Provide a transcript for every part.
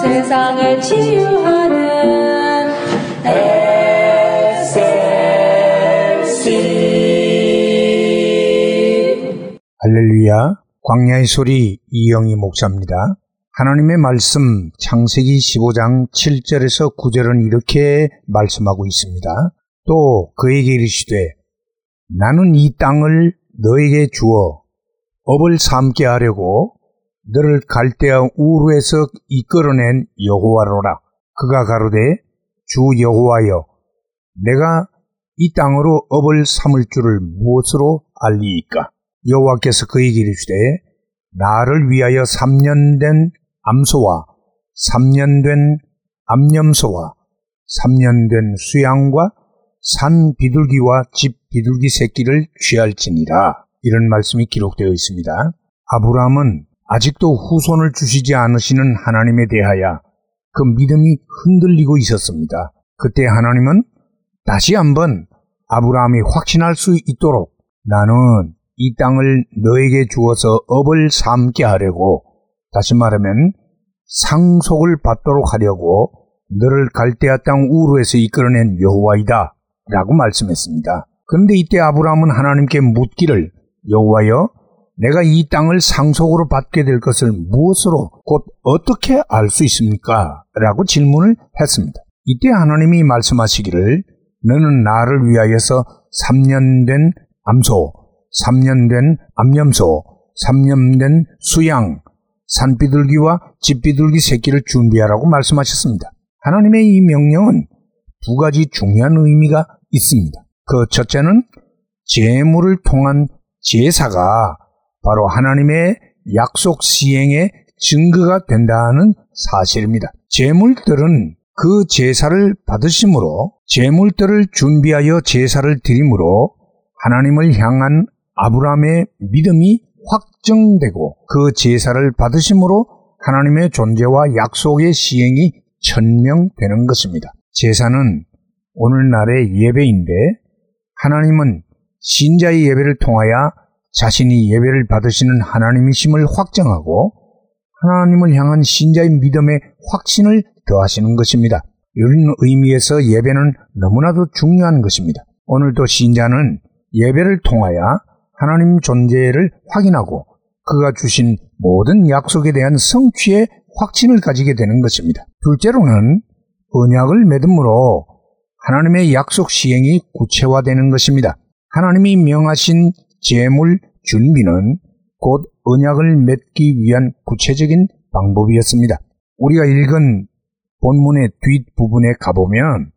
세상을 치유하는 SLC 할렐루야, 광야의 소리 이영희 목사입니다. 하나님의 말씀 창세기 15장 7절에서 9절은 이렇게 말씀하고 있습니다. 또 그에게 이르시되 나는 이 땅을 너에게 주어 업을 삼게 하려고 너를 갈대아 우르에서 이끌어낸 여호와로라. 그가 가로되 주 여호와여 내가 이 땅으로 업을 삼을 줄을 무엇으로 알리이까? 여호와께서 그에게 이르시되 나를 위하여 3년 된 암소와 3년 된 암염소와 3년 된 수양과 산 비둘기와 집 비둘기 새끼를 취할지니라. 이런 말씀이 기록되어 있습니다. 아브라함은 아직도 후손을 주시지 않으시는 하나님에 대하여 그 믿음이 흔들리고 있었습니다. 그때 하나님은 다시 한번 아브라함이 확신할 수 있도록 나는 이 땅을 너에게 주어서 업을 삼게 하려고 다시 말하면 상속을 받도록 하려고 너를 갈대아 땅 우르에서 이끌어낸 여호와이다 라고 말씀했습니다. 그런데 이때 아브라함은 하나님께 묻기를 여호와여 내가 이 땅을 상속으로 받게 될 것을 무엇으로 곧 어떻게 알 수 있습니까? 라고 질문을 했습니다. 이때 하나님이 말씀하시기를 너는 나를 위하여서 3년 된 암소, 3년 된 암염소, 3년 된 수양, 산비둘기와 집비둘기 새끼를 준비하라고 말씀하셨습니다. 하나님의 이 명령은 두 가지 중요한 의미가 있습니다. 그 첫째는 재물을 통한 제사가 바로 하나님의 약속 시행의 증거가 된다는 사실입니다. 재물들은 그 제사를 받으심으로 재물들을 준비하여 제사를 드림으로 하나님을 향한 아브라함의 믿음이 확정되고 그 제사를 받으심으로 하나님의 존재와 약속의 시행이 천명되는 것입니다. 제사는 오늘날의 예배인데 하나님은 신자의 예배를 통하여 자신이 예배를 받으시는 하나님이심을 확정하고 하나님을 향한 신자의 믿음의 확신을 더하시는 것입니다. 이런 의미에서 예배는 너무나도 중요한 것입니다. 오늘도 신자는 예배를 통하여 하나님 존재를 확인하고 그가 주신 모든 약속에 대한 성취의 확신을 가지게 되는 것입니다. 둘째로는 언약을 맺음으로 하나님의 약속 시행이 구체화되는 것입니다. 하나님이 명하신 재물 준비는 곧 언약을 맺기 위한 구체적인 방법이었습니다. 우리가 읽은 본문의 뒷부분에 가보면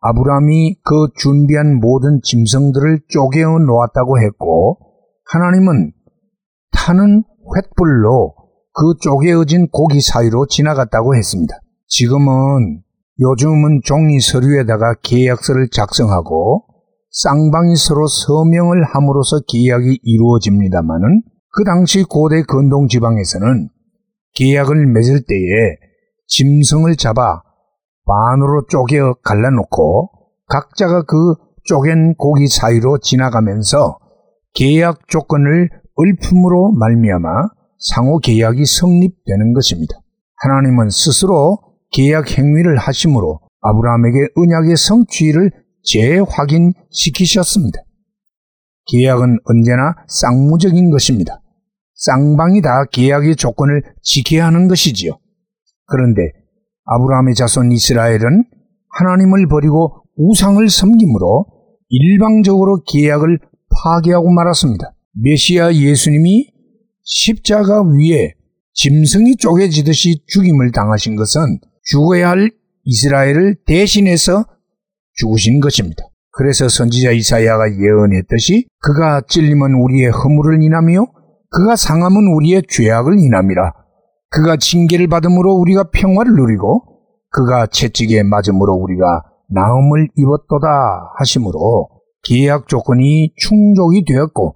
아브라함이 그 준비한 모든 짐승들을 쪼개어 놓았다고 했고 하나님은 타는 횃불로 그 쪼개어진 고기 사이로 지나갔다고 했습니다. 지금은 요즘은 종이 서류에다가 계약서를 작성하고 쌍방이 서로 서명을 함으로써 계약이 이루어집니다마는 그 당시 고대 건동 지방에서는 계약을 맺을 때에 짐승을 잡아 반으로 쪼개 갈라놓고 각자가 그 쪼갠 고기 사이로 지나가면서 계약 조건을 을품으로 말미암아 상호 계약이 성립되는 것입니다. 하나님은 스스로 계약 행위를 하심으로 아브라함에게 언약의 성취를 재확인시키셨습니다. 계약은 언제나 쌍무적인 것입니다. 쌍방이 다 계약의 조건을 지켜야 하는 것이지요. 그런데 아브라함의 자손 이스라엘은 하나님을 버리고 우상을 섬김으로 일방적으로 계약을 파괴하고 말았습니다. 메시아 예수님이 십자가 위에 짐승이 쪼개지듯이 죽임을 당하신 것은 죽어야 할 이스라엘을 대신해서 죽으신 것입니다. 그래서 선지자 이사야가 예언했듯이 그가 찔림은 우리의 허물을 인하며 그가 상함은 우리의 죄악을 인함이라. 그가 징계를 받음으로 우리가 평화를 누리고 그가 채찍에 맞음으로 우리가 나음을 입었도다 하심으로 계약 조건이 충족이 되었고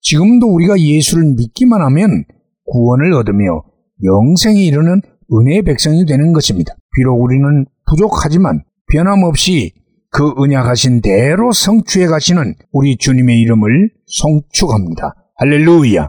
지금도 우리가 예수를 믿기만 하면 구원을 얻으며 영생에 이르는 은혜의 백성이 되는 것입니다. 비록 우리는 부족하지만 변함없이 그 은약하신 대로 성취해 가시는 우리 주님의 이름을 송축합니다. 할렐루야!